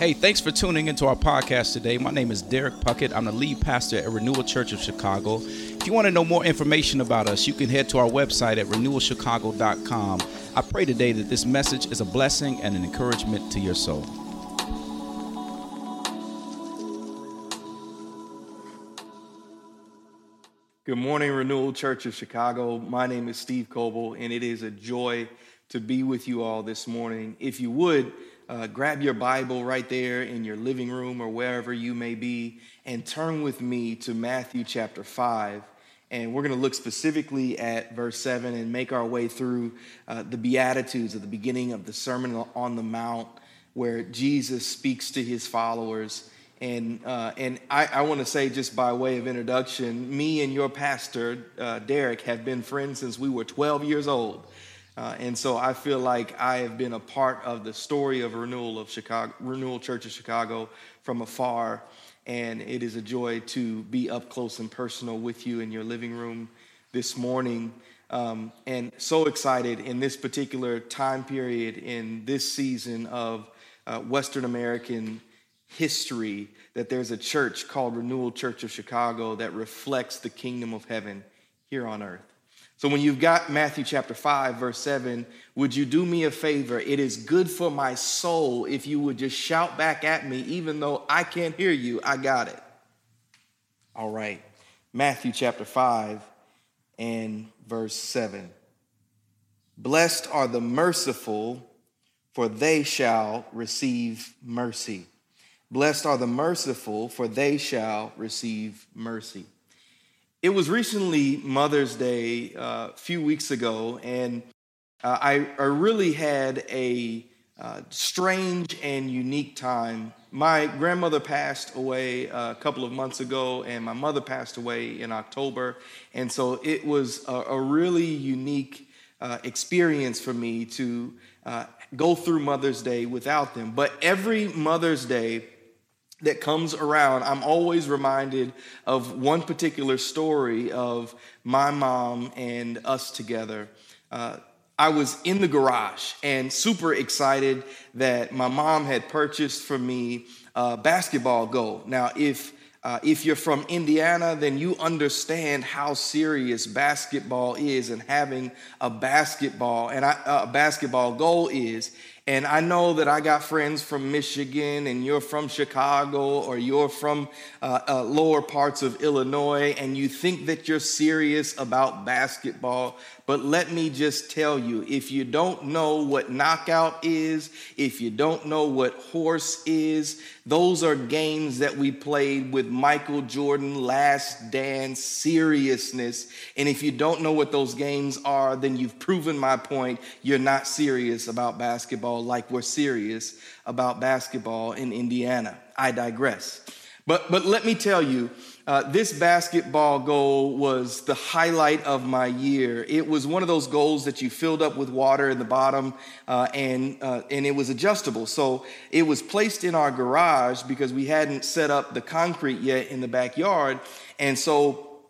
Hey, thanks for tuning into our podcast today. My name is Derek Puckett. I'm the lead pastor at Renewal Church of Chicago. If you want to know more information about us, you can head to our website at renewalchicago.com. I pray today that this message is a blessing and an encouragement to your soul. Good morning, Renewal Church of Chicago. My name is Steve Coble, and it is a joy to be with you all this morning. If you would, uh, grab your Bible right there in your living room or wherever you may be and turn with me to Matthew chapter 5. And we're going to look specifically at verse 7 and make our way through uh, the Beatitudes at the beginning of the Sermon on the Mount, where Jesus speaks to his followers. And, uh, and I, I want to say, just by way of introduction, me and your pastor, uh, Derek, have been friends since we were 12 years old. Uh, and so I feel like I have been a part of the story of renewal of Chicago, Renewal Church of Chicago from afar. And it is a joy to be up close and personal with you in your living room this morning. Um, and so excited in this particular time period, in this season of uh, Western American history, that there's a church called Renewal Church of Chicago that reflects the kingdom of heaven here on earth. So when you've got Matthew chapter 5, verse 7, would you do me a favor? It is good for my soul if you would just shout back at me, even though I can't hear you. I got it. All right. Matthew chapter 5 and verse 7. Blessed are the merciful, for they shall receive mercy. Blessed are the merciful, for they shall receive mercy. It was recently Mother's Day uh, a few weeks ago, and uh, I, I, really had a uh, strange and unique time. My grandmother passed away a couple of months ago, and my mother passed away in October. And so it was a, a really unique uh, experience for me to uh, go through Mother's Day without them. But every Mother's Day, that comes around, I'm always reminded of one particular story of my mom and us together. Uh, I was in the garage and super excited that my mom had purchased for me a basketball goal. Now, if uh, if you're from Indiana, then you understand how serious basketball is and having a basketball and a basketball goal is. And I know that I got friends from Michigan, and you're from Chicago, or you're from uh, uh, lower parts of Illinois, and you think that you're serious about basketball. But let me just tell you if you don't know what knockout is, if you don't know what horse is, those are games that we played with Michael Jordan, Last Dance, seriousness. And if you don't know what those games are, then you've proven my point. You're not serious about basketball like we're serious about basketball in Indiana. I digress. But, but let me tell you, uh, this basketball goal was the highlight of my year. It was one of those goals that you filled up with water in the bottom, uh, and uh, and it was adjustable. So it was placed in our garage because we hadn't set up the concrete yet in the backyard, and so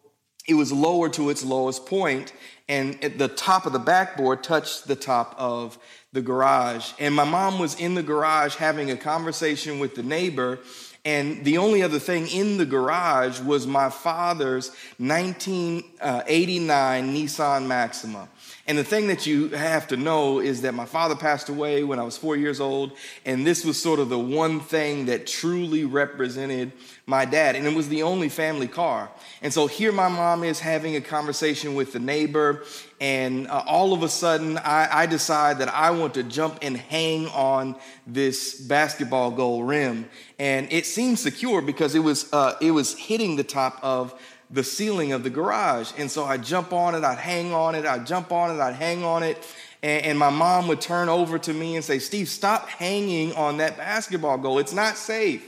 it was lowered to its lowest point, and at the top of the backboard touched the top of the garage. And my mom was in the garage having a conversation with the neighbor and the only other thing in the garage was my father's 1989 Nissan Maxima. And the thing that you have to know is that my father passed away when I was four years old, and this was sort of the one thing that truly represented my dad, and it was the only family car. And so here my mom is having a conversation with the neighbor, and uh, all of a sudden I, I, decide that I want to jump and hang on this basketball goal rim, and it seemed secure because it was uh, it was hitting the top of the ceiling of the garage. And so I jump on it, I'd hang on it, I'd jump on it, I'd hang on it. And, and, my mom would turn over to me and say, Steve, stop hanging on that basketball goal. It's not safe.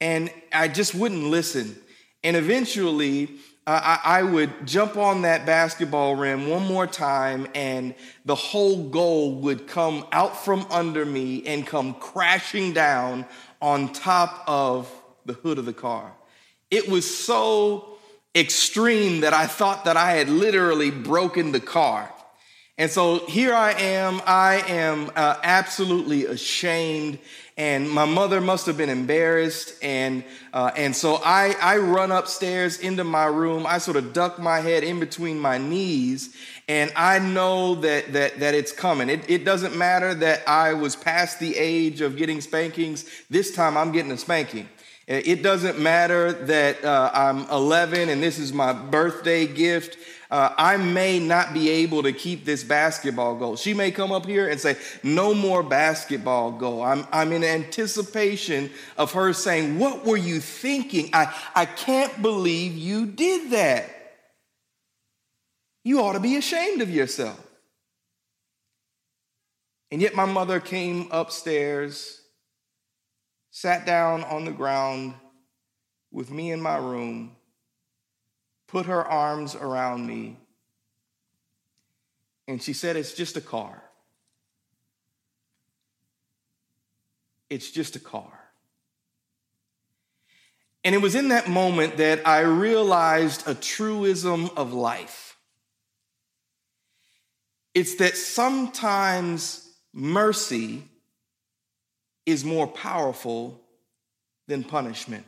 And I just wouldn't listen. And eventually, I, I would jump on that basketball rim one more time, and the whole goal would come out from under me and come crashing down on top of the hood of the car. It was so extreme that I thought that I had literally broken the car. And so here I am, I am uh, absolutely ashamed and my mother must have been embarrassed. And, uh, and so I, I run upstairs into my room. I sort of duck my head in between my knees, and I know that, that, that it's coming. It, it doesn't matter that I was past the age of getting spankings. This time I'm getting a spanking. It doesn't matter that uh, I'm 11 and this is my birthday gift. Uh, I may not be able to keep this basketball goal. She may come up here and say, No more basketball goal. I'm, I'm in anticipation of her saying, What were you thinking? I, I can't believe you did that. You ought to be ashamed of yourself. And yet, my mother came upstairs sat down on the ground with me in my room, put her arms around me, and she said, It's just a car. It's just a car. And it was in that moment that I realized a truism of life. It's that sometimes mercy is more powerful than punishment.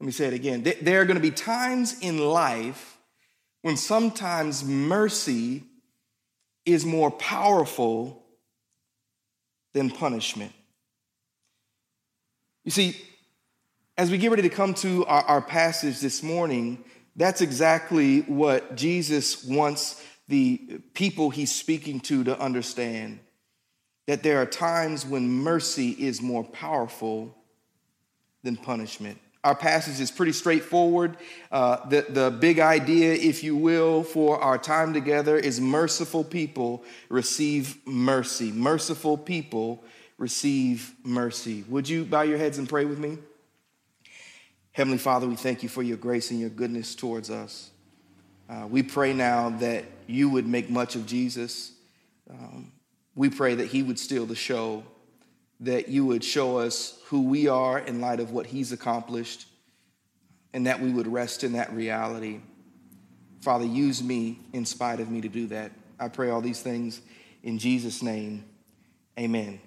Let me say it again. There are going to be times in life when sometimes mercy is more powerful than punishment. You see, as we get ready to come to our, our, passage this morning, that's exactly what Jesus wants the people he's speaking to to understand that there are times when mercy is more powerful than punishment. Our passage is pretty straightforward. Uh, the, the big idea, if you will, for our time together is merciful people receive mercy. Merciful people receive mercy. Would you bow your heads and pray with me? Heavenly Father, we thank you for your grace and your goodness towards us. Uh, we pray now that you would make much of Jesus. Um, we pray that He would steal the show, that you would show us who we are in light of what He's accomplished, and that we would rest in that reality. Father, use me in spite of me to do that. I pray all these things in Jesus' name. Amen.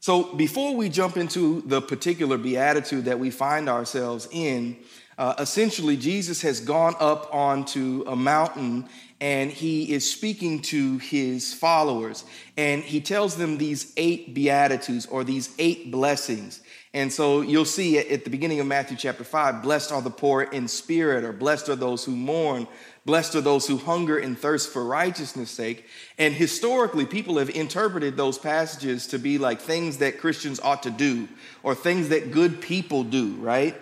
So, before we jump into the particular beatitude that we find ourselves in, uh, essentially, Jesus has gone up onto a mountain and he is speaking to his followers. And he tells them these eight beatitudes or these eight blessings. And so you'll see at the beginning of Matthew chapter 5 blessed are the poor in spirit, or blessed are those who mourn, blessed are those who hunger and thirst for righteousness' sake. And historically, people have interpreted those passages to be like things that Christians ought to do or things that good people do, right?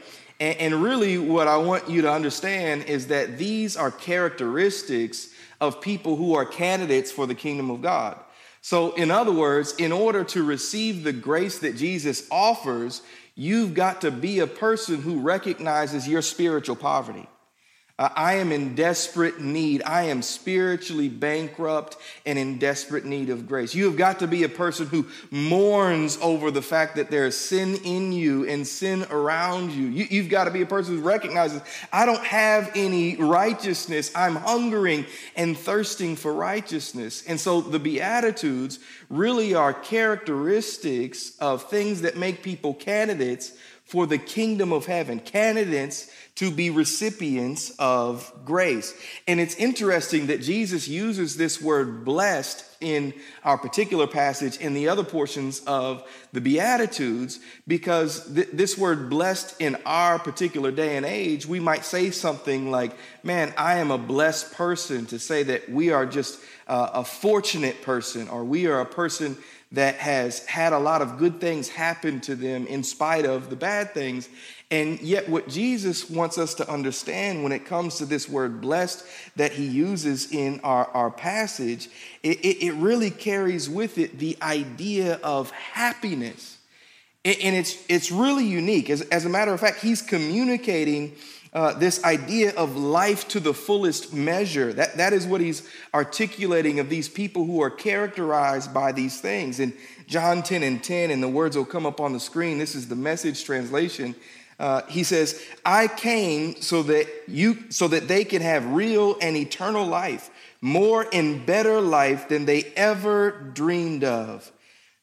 And, and really, what I want you to understand is that these are characteristics of people who are candidates for the kingdom of God. So, in other words, in order to receive the grace that Jesus offers, you've got to be a person who recognizes your spiritual poverty. Uh, I am in desperate need. I am spiritually bankrupt and in desperate need of grace. You have got to be a person who mourns over the fact that there is sin in you and sin around you. you have got to be a person who recognizes, I don't have any righteousness. I'm hungering and thirsting for righteousness. And so the Beatitudes really are characteristics of things that make people candidates for the kingdom of heaven, candidates to be recipients of grace. And it's interesting that Jesus uses this word blessed in our particular passage in the other portions of the Beatitudes because th- this word blessed in our particular day and age, we might say something like, Man, I am a blessed person, to say that we are just uh, a fortunate person or we are a person that has had a lot of good things happen to them in spite of the bad things. And yet, what Jesus wants us to understand when it comes to this word blessed that he uses in our, our passage, it, it, it really carries with it the idea of happiness. And it's, it's really unique. As, as a matter of fact, he's communicating uh, this idea of life to the fullest measure. That, that is what he's articulating of these people who are characterized by these things. In John 10 and 10, and the words will come up on the screen, this is the message translation. Uh, he says, I came so that you so that they can have real and eternal life, more and better life than they ever dreamed of.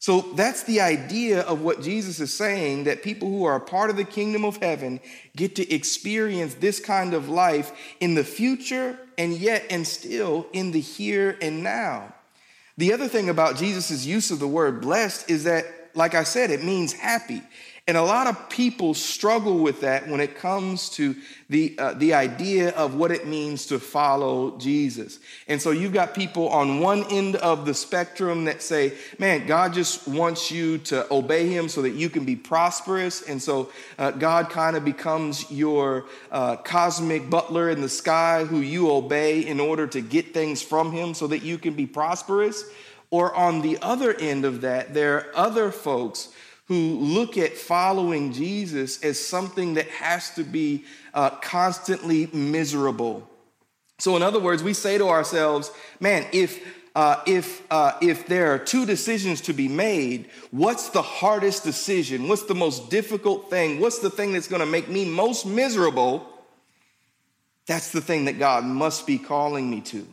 So that's the idea of what Jesus is saying that people who are a part of the kingdom of heaven get to experience this kind of life in the future and yet and still in the here and now. The other thing about Jesus' use of the word blessed is that, like I said, it means happy. And a lot of people struggle with that when it comes to the, uh, the idea of what it means to follow Jesus. And so you've got people on one end of the spectrum that say, man, God just wants you to obey him so that you can be prosperous. And so uh, God kind of becomes your uh, cosmic butler in the sky who you obey in order to get things from him so that you can be prosperous. Or on the other end of that, there are other folks who look at following Jesus as something that has to be uh, constantly miserable. So, in other words, we say to ourselves, man, if uh, if uh, if there are two decisions to be made, what's the hardest decision? What's the most difficult thing? What's the thing that's going to make me most miserable? That's the thing that God must be calling me to.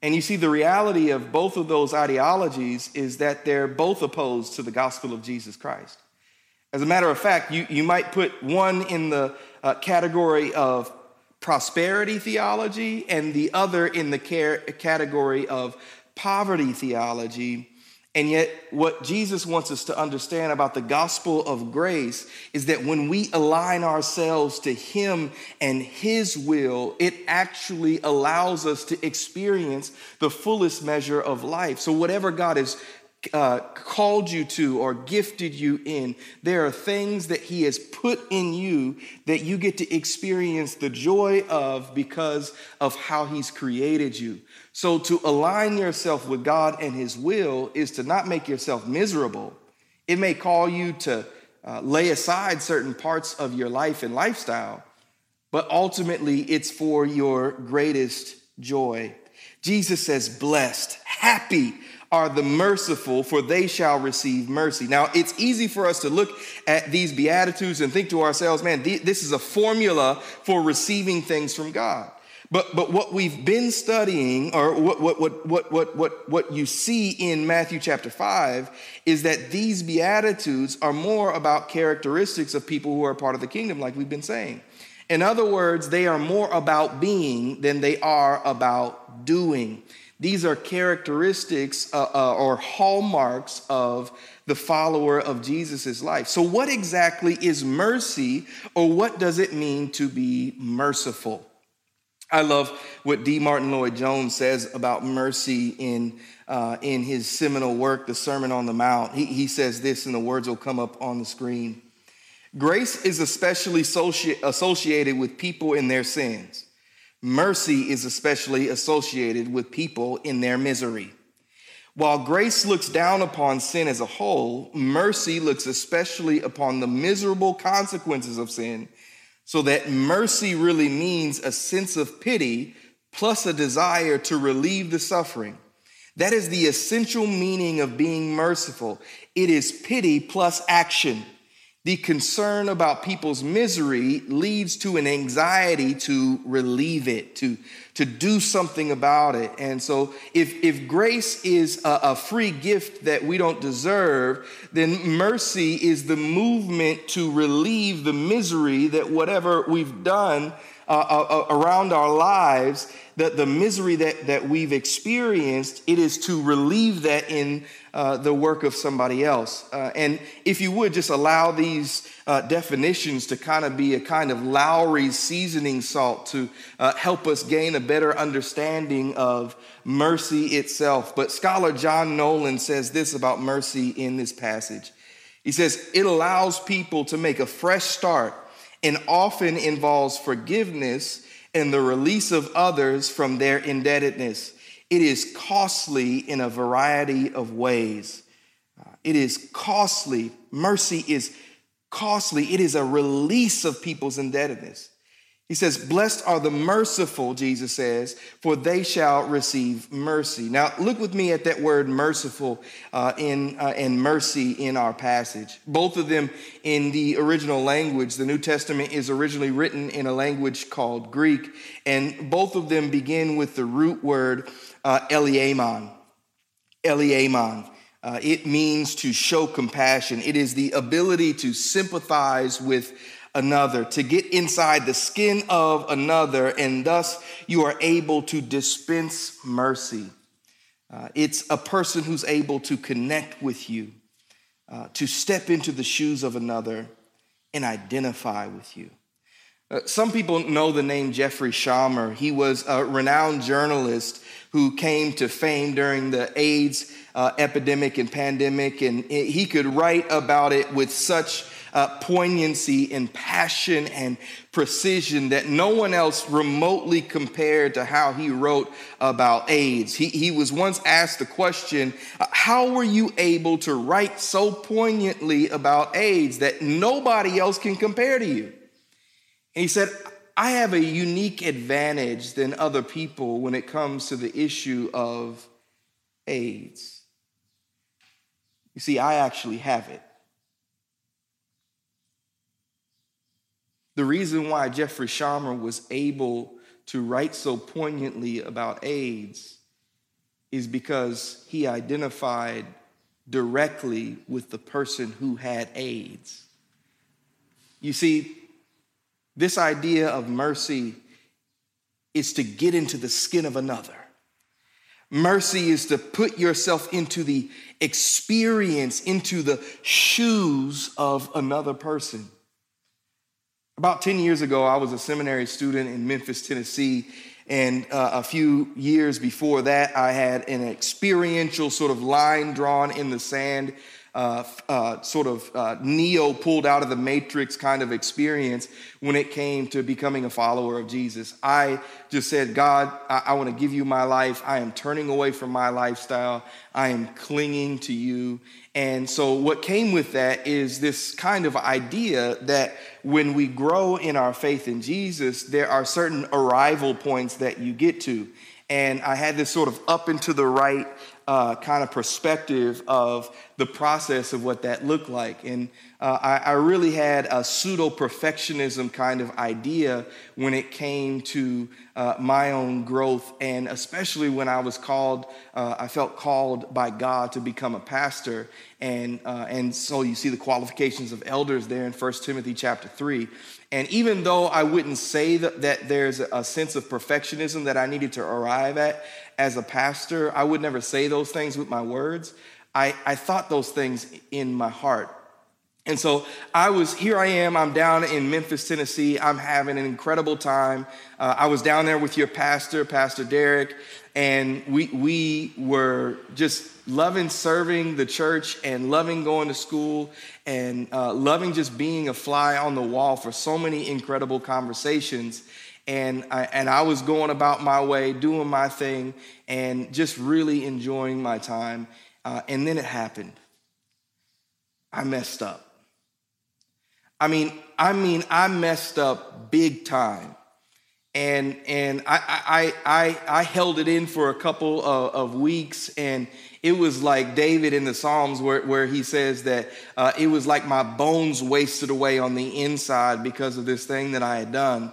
And you see, the reality of both of those ideologies is that they're both opposed to the gospel of Jesus Christ. As a matter of fact, you, you might put one in the uh, category of prosperity theology and the other in the care, category of poverty theology. And yet, what Jesus wants us to understand about the gospel of grace is that when we align ourselves to Him and His will, it actually allows us to experience the fullest measure of life. So, whatever God has uh, called you to or gifted you in. There are things that He has put in you that you get to experience the joy of because of how He's created you. So, to align yourself with God and His will is to not make yourself miserable. It may call you to uh, lay aside certain parts of your life and lifestyle, but ultimately it's for your greatest joy. Jesus says, blessed, happy are the merciful, for they shall receive mercy. Now, it's easy for us to look at these Beatitudes and think to ourselves, man, this is a formula for receiving things from God. But, but what we've been studying, or what, what, what, what, what, what, what you see in Matthew chapter 5, is that these Beatitudes are more about characteristics of people who are part of the kingdom, like we've been saying. In other words, they are more about being than they are about doing. These are characteristics uh, uh, or hallmarks of the follower of Jesus' life. So, what exactly is mercy, or what does it mean to be merciful? I love what D. Martyn Lloyd Jones says about mercy in, uh, in his seminal work, The Sermon on the Mount. He, he says this, and the words will come up on the screen. Grace is especially associated with people in their sins. Mercy is especially associated with people in their misery. While grace looks down upon sin as a whole, mercy looks especially upon the miserable consequences of sin, so that mercy really means a sense of pity plus a desire to relieve the suffering. That is the essential meaning of being merciful. It is pity plus action. The concern about people's misery leads to an anxiety to relieve it, to, to do something about it. And so, if, if grace is a, a free gift that we don't deserve, then mercy is the movement to relieve the misery that whatever we've done uh, uh, uh around our lives the, the misery that, that we've experienced, it is to relieve that in uh, the work of somebody else. Uh, and if you would just allow these uh, definitions to kind of be a kind of Lawry's seasoning salt to help us gain a better understanding of mercy itself. But scholar John Nolland says this about mercy in this passage. He says, it allows people to make a fresh start and often involves forgiveness and the release of others from their indebtedness. It is costly in a variety of ways. Uh, it is costly. Mercy is costly. It is a release of people's indebtedness. He says, Blessed are the merciful, Jesus says, for they shall receive mercy. Now, look with me at that word merciful uh, in, uh, and mercy in our passage. Both of them in the original language. The New Testament is originally written in a language called Greek, and both of them begin with the root word uh, Eliamon. Eliaman. Uh, it means to show compassion. It is the ability to sympathize with another, to get inside the skin of another, and thus you are able to dispense mercy. Uh, it's a person who's able to connect with you, uh, to step into the shoes of another and identify with you. Uh, some people know the name Jeffrey Dahmer. He was a renowned journalist who came to fame during the AIDS uh, epidemic and pandemic, and he could write about it with such uh, poignancy and passion and precision that no one else remotely compared to how he wrote about AIDS. He, he was once asked the question uh, How were you able to write so poignantly about AIDS that nobody else can compare to you? And he said, I have a unique advantage than other people when it comes to the issue of AIDS. You see, I actually have it. The reason why Jeffrey Dahmer was able to write so poignantly about AIDS is because he identified directly with the person who had AIDS. You see, this idea of mercy is to get into the skin of another. Mercy is to put yourself into the experience, into the shoes of another person. About 10 years ago, I was a seminary student in Memphis, Tennessee. And uh, a few years before that, I had an experiential sort of line drawn in the sand uh, uh, sort of uh, Neo pulled out of the matrix kind of experience when it came to becoming a follower of Jesus. I just said, God, I, I want to give you my life. I am turning away from my lifestyle. I am clinging to you. And so, what came with that is this kind of idea that when we grow in our faith in Jesus, there are certain arrival points that you get to. And I had this sort of up and to the right uh, kind of perspective of the process of what that looked like. And uh, I, I, really had a pseudo perfectionism kind of idea when it came to uh, my own growth, and especially when I was called, uh, I felt called by God to become a pastor. And, uh, and so you see the qualifications of elders there in 1 Timothy chapter 3. And even though I wouldn't say that, that there's a sense of perfectionism that I needed to arrive at as a pastor, I would never say those things with my words. I, I thought those things in my heart. And so I was, here I am, I'm down in Memphis, Tennessee. I'm having an incredible time. Uh, I was down there with your pastor, Pastor Derek, and we, we were just loving serving the church and loving going to school and uh, loving just being a fly on the wall for so many incredible conversations. And I, and I was going about my way, doing my thing, and just really enjoying my time. Uh, and then it happened. I messed up. I mean, I mean, I messed up big time. And, and I, I, I, I held it in for a couple of, of weeks, and it was like David in the Psalms where, where he says that uh, it was like my bones wasted away on the inside because of this thing that I had done.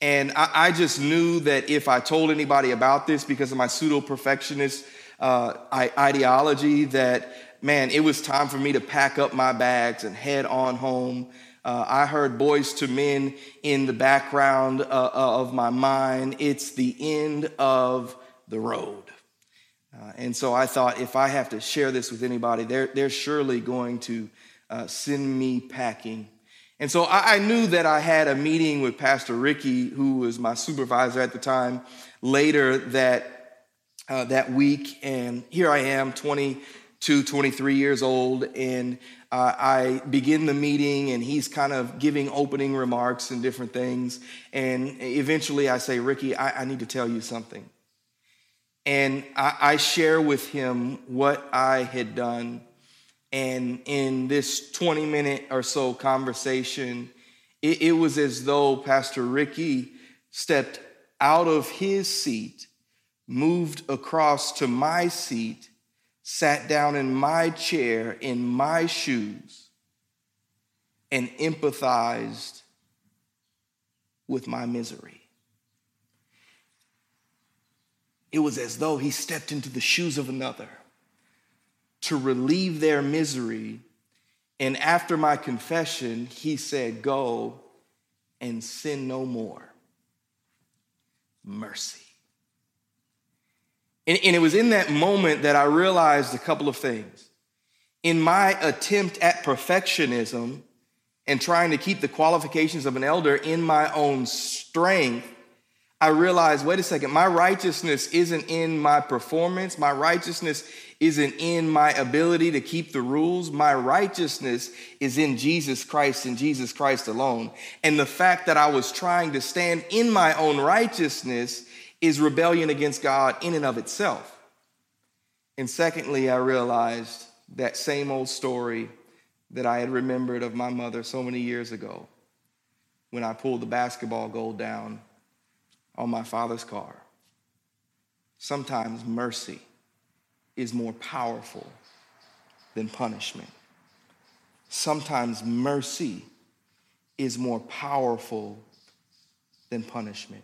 And I, I just knew that if I told anybody about this because of my pseudo perfectionist uh, ideology that, man, it was time for me to pack up my bags and head on home. Uh, I heard Boyz II Men in the background uh, uh, of my mind. It's the end of the road. Uh, and so I thought if I have to share this with anybody, they're, they're surely going to uh, send me packing. And so I, I, knew that I had a meeting with Pastor Ricky, who was my supervisor at the time, later that uh, that week. And here I am, 22, 23 years old, and uh, I begin the meeting, and he's kind of giving opening remarks and different things. And eventually I say, Ricky, I, I need to tell you something. And I, I share with him what I had done. And in this 20 minute or so conversation, it, it was as though Pastor Ricky stepped out of his seat moved across to my seat, sat down in my chair, in my shoes, and empathized with my misery. It was as though he stepped into the shoes of another, to relieve their misery. And after my confession, he said, Go and sin no more. Mercy. And, and, it was in that moment that I realized a couple of things. In my attempt at perfectionism and trying to keep the qualifications of an elder in my own strength, I realized wait a second, my righteousness isn't in my performance, my righteousness isn't in my ability to keep the rules. My righteousness is in Jesus Christ and Jesus Christ alone. And the fact that I was trying to stand in my own righteousness is rebellion against God in and of itself. And secondly, I realized that same old story that I had remembered of my mother so many years ago when I pulled the basketball goal down on my father's car. Sometimes mercy is more powerful than punishment. Sometimes mercy is more powerful than punishment.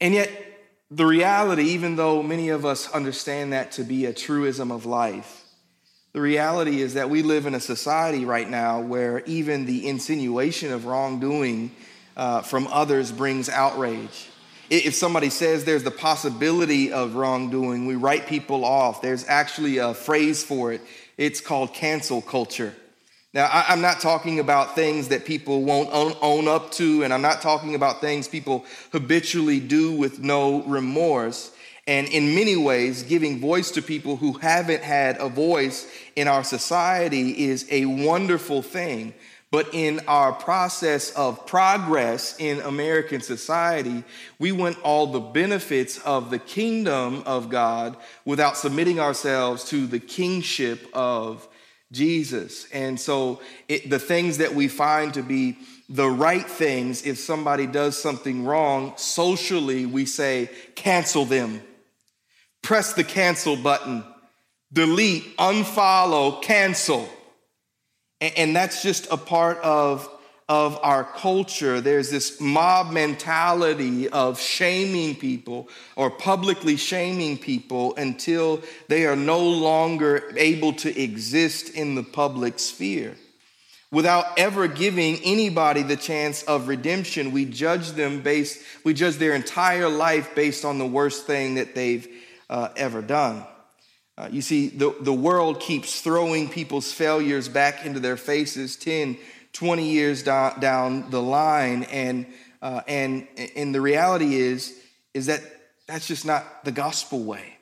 And yet, the reality, even though many of us understand that to be a truism of life, the reality is that we live in a society right now where even the insinuation of wrongdoing uh, from others brings outrage. If somebody says there's the possibility of wrongdoing, we write people off. There's actually a phrase for it. It's called cancel culture. Now, I'm not talking about things that people won't own up to, and I'm not talking about things people habitually do with no remorse. And in many ways, giving voice to people who haven't had a voice in our society is a wonderful thing. But in our process of progress in American society, we want all the benefits of the kingdom of God without submitting ourselves to the kingship of Jesus. And so it, the things that we find to be the right things, if somebody does something wrong, socially, we say, cancel them. Press the cancel button, delete, unfollow, cancel. And that's just a part of, of our culture. There's this mob mentality of shaming people or publicly shaming people until they are no longer able to exist in the public sphere. Without ever giving anybody the chance of redemption, we judge them based, we judge their entire life based on the worst thing that they've uh, ever done. Uh, you see, the, the world keeps throwing people's failures back into their faces 10, 20 years down, down the line. And, uh, and, and the reality is, is that that's just not the gospel way.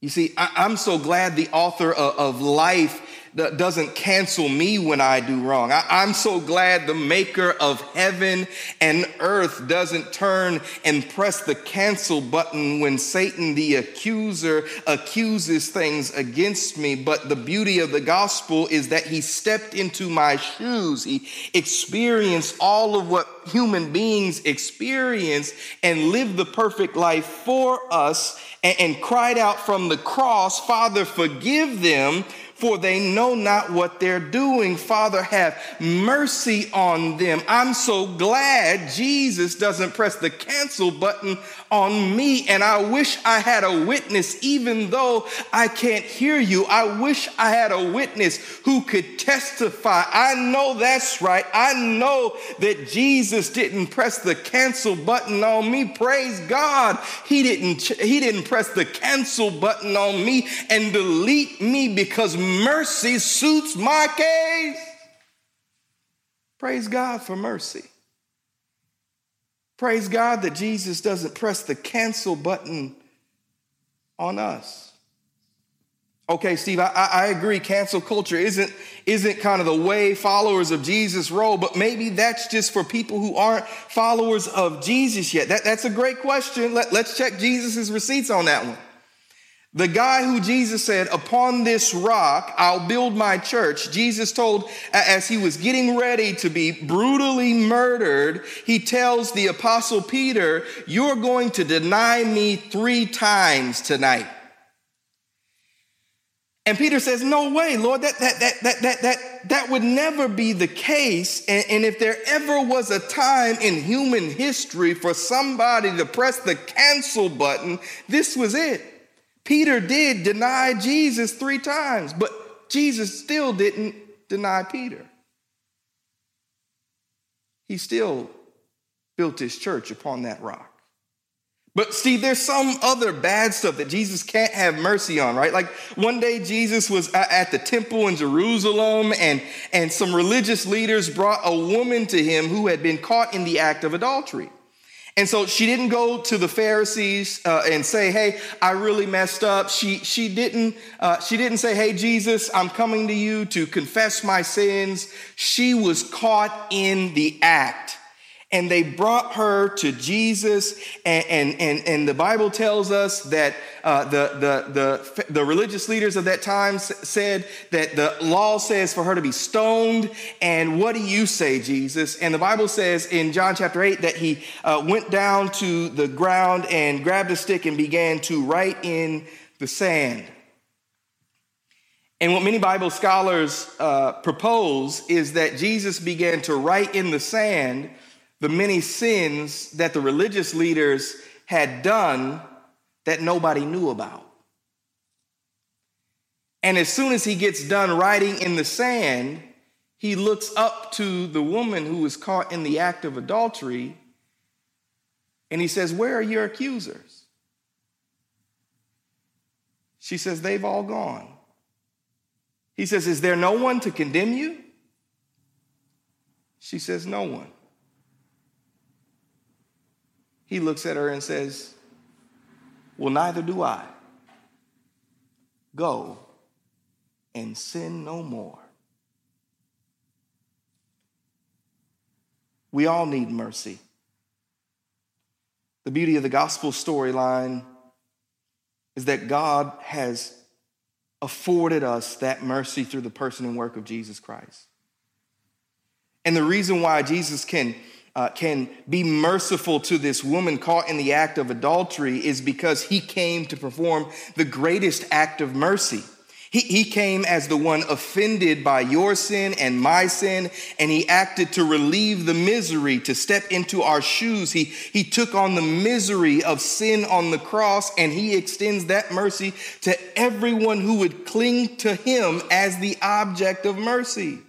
You see, I, am so glad the author of, of life doesn't cancel me when I do wrong. I, am so glad the maker of heaven and earth doesn't turn and press the cancel button when Satan, the accuser, accuses things against me. But the beauty of the gospel is that he stepped into my shoes. He experienced all of what human beings experience and lived the perfect life for us and, and cried out from the cross, Father, forgive them for they know not what they're doing. Father, have mercy on them. I'm so glad Jesus doesn't press the cancel button on me. And I wish I had a witness, even though I can't hear you. I wish I had a witness who could testify. I know that's right. I know that Jesus didn't press the cancel button on me. Praise God. He didn't, he didn't press the cancel button on me and delete me because mercy suits my case. Praise God for mercy. Praise God that Jesus doesn't press the cancel button on us. Okay, Steve, I, I, agree. Cancel culture isn't, isn't kind of the way followers of Jesus roll, but maybe that's just for people who aren't followers of Jesus yet. That, that's a great question. Let, let's check Jesus' receipts on that one. The guy who Jesus said, Upon this rock I'll build my church, Jesus told as he was getting ready to be brutally murdered, he tells the apostle Peter, You're going to deny me three times tonight. And Peter says, No way, Lord, that, that, that, that, that, that, that would never be the case. And, and if there ever was a time in human history for somebody to press the cancel button, this was it. Peter did deny Jesus three times, but Jesus still didn't deny Peter. He still built his church upon that rock. But see, there's some other bad stuff that Jesus can't have mercy on, right? Like one day Jesus was at the temple in Jerusalem and, and some religious leaders brought a woman to him who had been caught in the act of adultery. And so she didn't go to the Pharisees uh, and say, "Hey, I really messed up." She she didn't uh, she didn't say, "Hey, Jesus, I'm coming to you to confess my sins." She was caught in the act and they brought her to Jesus. And, and, and, and the Bible tells us that uh, the, the, the, the religious leaders of that time said that the law says for her to be stoned. And what do you say, Jesus? And the Bible says in John chapter 8 that he uh, went down to the ground and grabbed a stick and began to write in the sand. And what many Bible scholars uh, propose is that Jesus began to write in the sand the many sins that the religious leaders had done that nobody knew about. And as soon as he gets done writing in the sand, he looks up to the woman who was caught in the act of adultery and he says, Where are your accusers? She says, They've all gone. He says, Is there no one to condemn you? She says, No one. He looks at her and says, Well, neither do I. Go and sin no more. We all need mercy. The beauty of the gospel storyline is that God has afforded us that mercy through the person and work of Jesus Christ. And the reason why Jesus can uh, can be merciful to this woman caught in the act of adultery is because he came to perform the greatest act of mercy. He, he came as the one offended by your sin and my sin, and he acted to relieve the misery, to step into our shoes. He, he took on the misery of sin on the cross, and he extends that mercy to everyone who would cling to him as the object of mercy.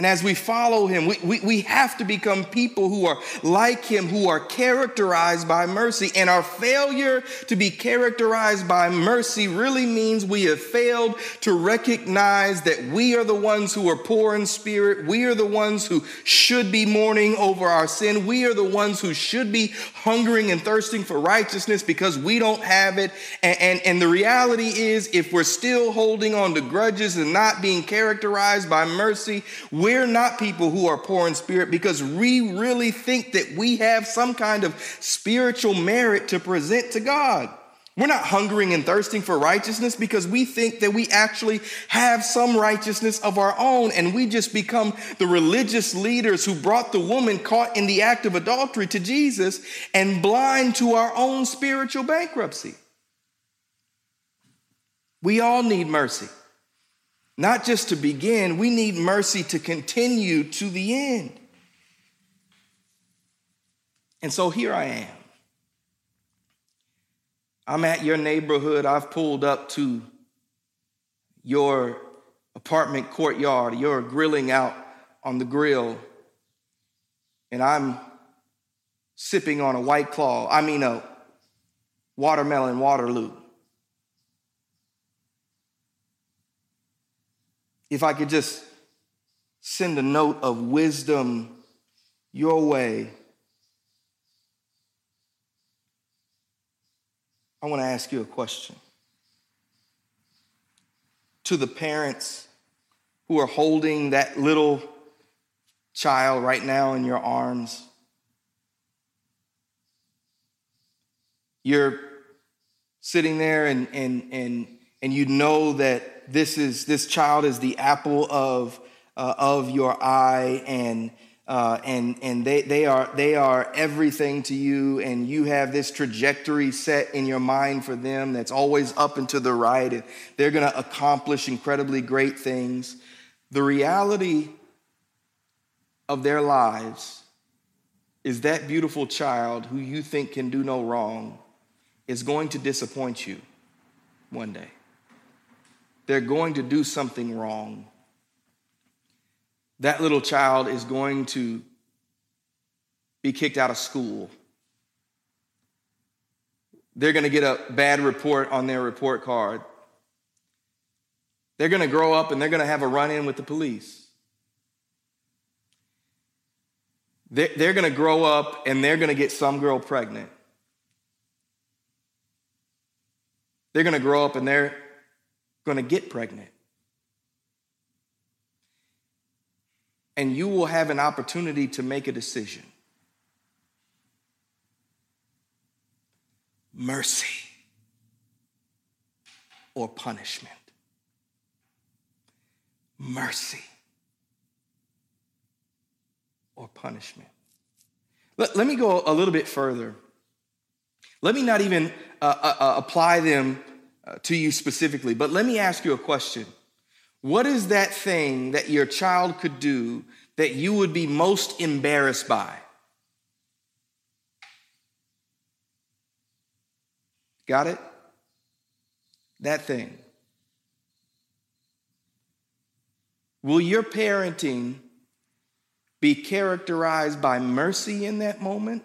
And as we follow him, we, we, we have to become people who are like him, who are characterized by mercy. And our failure to be characterized by mercy really means we have failed to recognize that we are the ones who are poor in spirit. We are the ones who should be mourning over our sin. We are the ones who should be hungering and thirsting for righteousness because we don't have it. And, and, and the reality is, if we're still holding on to grudges and not being characterized by mercy, we we're not people who are poor in spirit because we really think that we have some kind of spiritual merit to present to God. We're not hungering and thirsting for righteousness because we think that we actually have some righteousness of our own, and we just become the religious leaders who brought the woman caught in the act of adultery to Jesus and blind to our own spiritual bankruptcy. We all need mercy. Not just to begin, we need mercy to continue to the end. And so here I am. I'm at your neighborhood. I've pulled up to your apartment courtyard. You're grilling out on the grill. And I'm sipping on a white claw. I mean, a watermelon Waterloo. If I could just send a note of wisdom your way, I want to ask you a question. To the parents who are holding that little child right now in your arms, you're sitting there and, and, and, and you know that this is this child is the apple of uh, of your eye and uh, and and they, they are they are everything to you and you have this trajectory set in your mind for them that's always up and to the right and they're going to accomplish incredibly great things the reality of their lives is that beautiful child who you think can do no wrong is going to disappoint you one day. They're going to do something wrong. That little child is going to be kicked out of school. They're going to get a bad report on their report card. They're going to grow up and they're going to have a run in with the police. They're going to grow up and they're going to get some girl pregnant. They're going to grow up and they're going to get pregnant. And you will have an opportunity to make a decision. Mercy or punishment. Mercy or punishment. Let, let me go a little bit further. Let me not even uh, uh, uh, apply them to you specifically, but let me ask you a question. What is that thing that your child could do that you would be most embarrassed by? Got it? That thing. Will your parenting be characterized by mercy in that moment?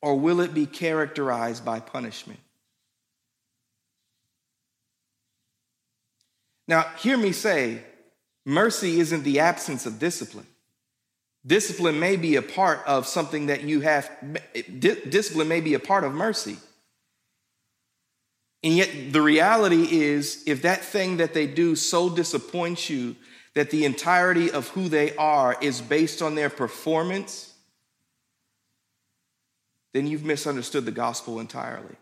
Or will it be characterized by punishment? Now, hear me say mercy isn't the absence of discipline. Discipline may be a part of something that you have, discipline may be a part of mercy. And yet, the reality is, if that thing that they do so disappoints you that the entirety of who they are is based on their performance, then you've misunderstood the gospel entirely.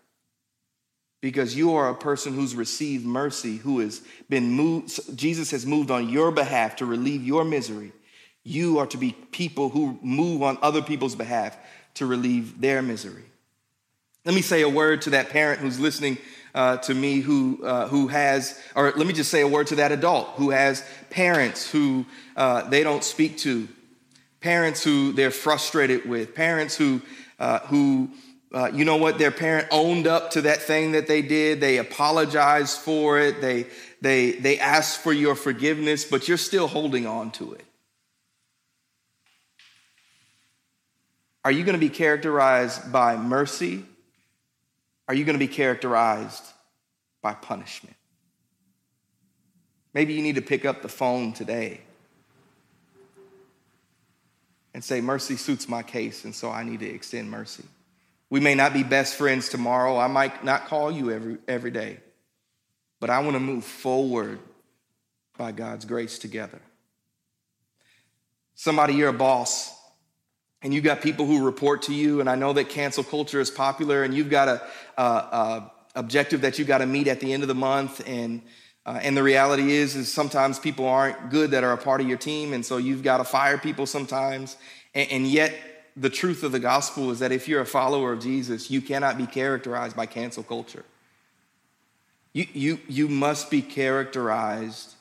Because you are a person who's received mercy, who has been moved, Jesus has moved on your behalf to relieve your misery. You are to be people who move on other people's behalf to relieve their misery. Let me say a word to that parent who's listening uh, to me who, uh, who has, or let me just say a word to that adult who has parents who uh, they don't speak to, parents who they're frustrated with, parents who, uh, who uh, you know what, their parent owned up to that thing that they did, they apologized for it, they, they, they asked for your forgiveness, but you're still holding on to it. Are you going to be characterized by mercy are you going to be characterized by punishment? Maybe you need to pick up the phone today and say, Mercy suits my case, and so I need to extend mercy. We may not be best friends tomorrow. I might not call you every, every day, but I want to move forward by God's grace together. Somebody, you're a boss and you've got people who report to you, and I know that cancel culture is popular, and you've got a, a, a objective that you've got to meet at the end of the month, and uh, and the reality is, is sometimes people aren't good that are a part of your team, and so you've got to fire people sometimes, and, and yet the truth of the gospel is that if you're a follower of Jesus, you cannot be characterized by cancel culture. You, you, you must be characterized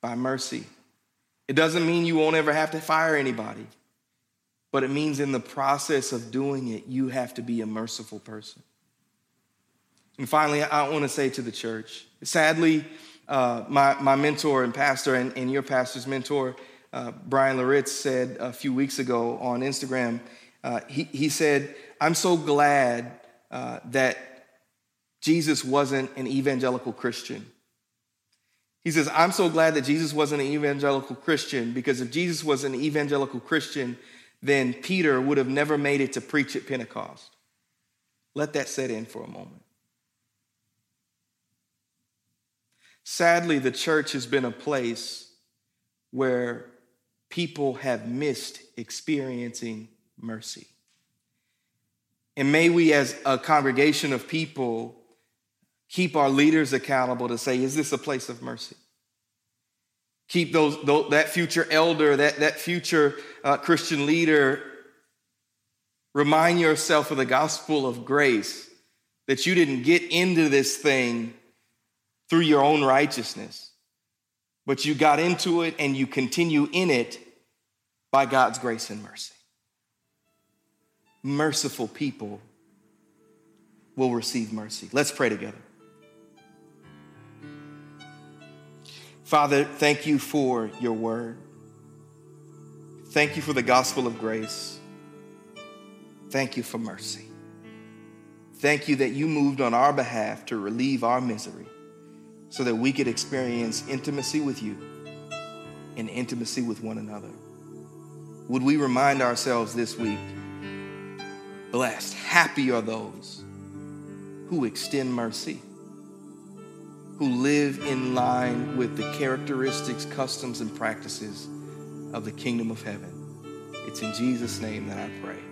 by mercy. It doesn't mean you won't ever have to fire anybody but it means in the process of doing it, you have to be a merciful person. And finally, I want to say to the church sadly, uh, my, my mentor and pastor, and, and your pastor's mentor, uh, Bryan Loritts, said a few weeks ago on Instagram, uh, he, he said, I'm so glad uh, that Jesus wasn't an evangelical Christian. He says, I'm so glad that Jesus wasn't an evangelical Christian because if Jesus was an evangelical Christian, then Peter would have never made it to preach at Pentecost. Let that set in for a moment. Sadly, the church has been a place where people have missed experiencing mercy. And may we, as a congregation of people, keep our leaders accountable to say, is this a place of mercy? Keep those, those that future elder, that, that future uh, Christian leader, remind yourself of the gospel of grace that you didn't get into this thing through your own righteousness, but you got into it and you continue in it by God's grace and mercy. merciful people will receive mercy. Let's pray together. Father, thank you for your word. Thank you for the gospel of grace. Thank you for mercy. Thank you that you moved on our behalf to relieve our misery so that we could experience intimacy with you and intimacy with one another. Would we remind ourselves this week blessed, happy are those who extend mercy, who live in line with the characteristics, customs, and practices of the kingdom of heaven. It's in Jesus' name that I pray.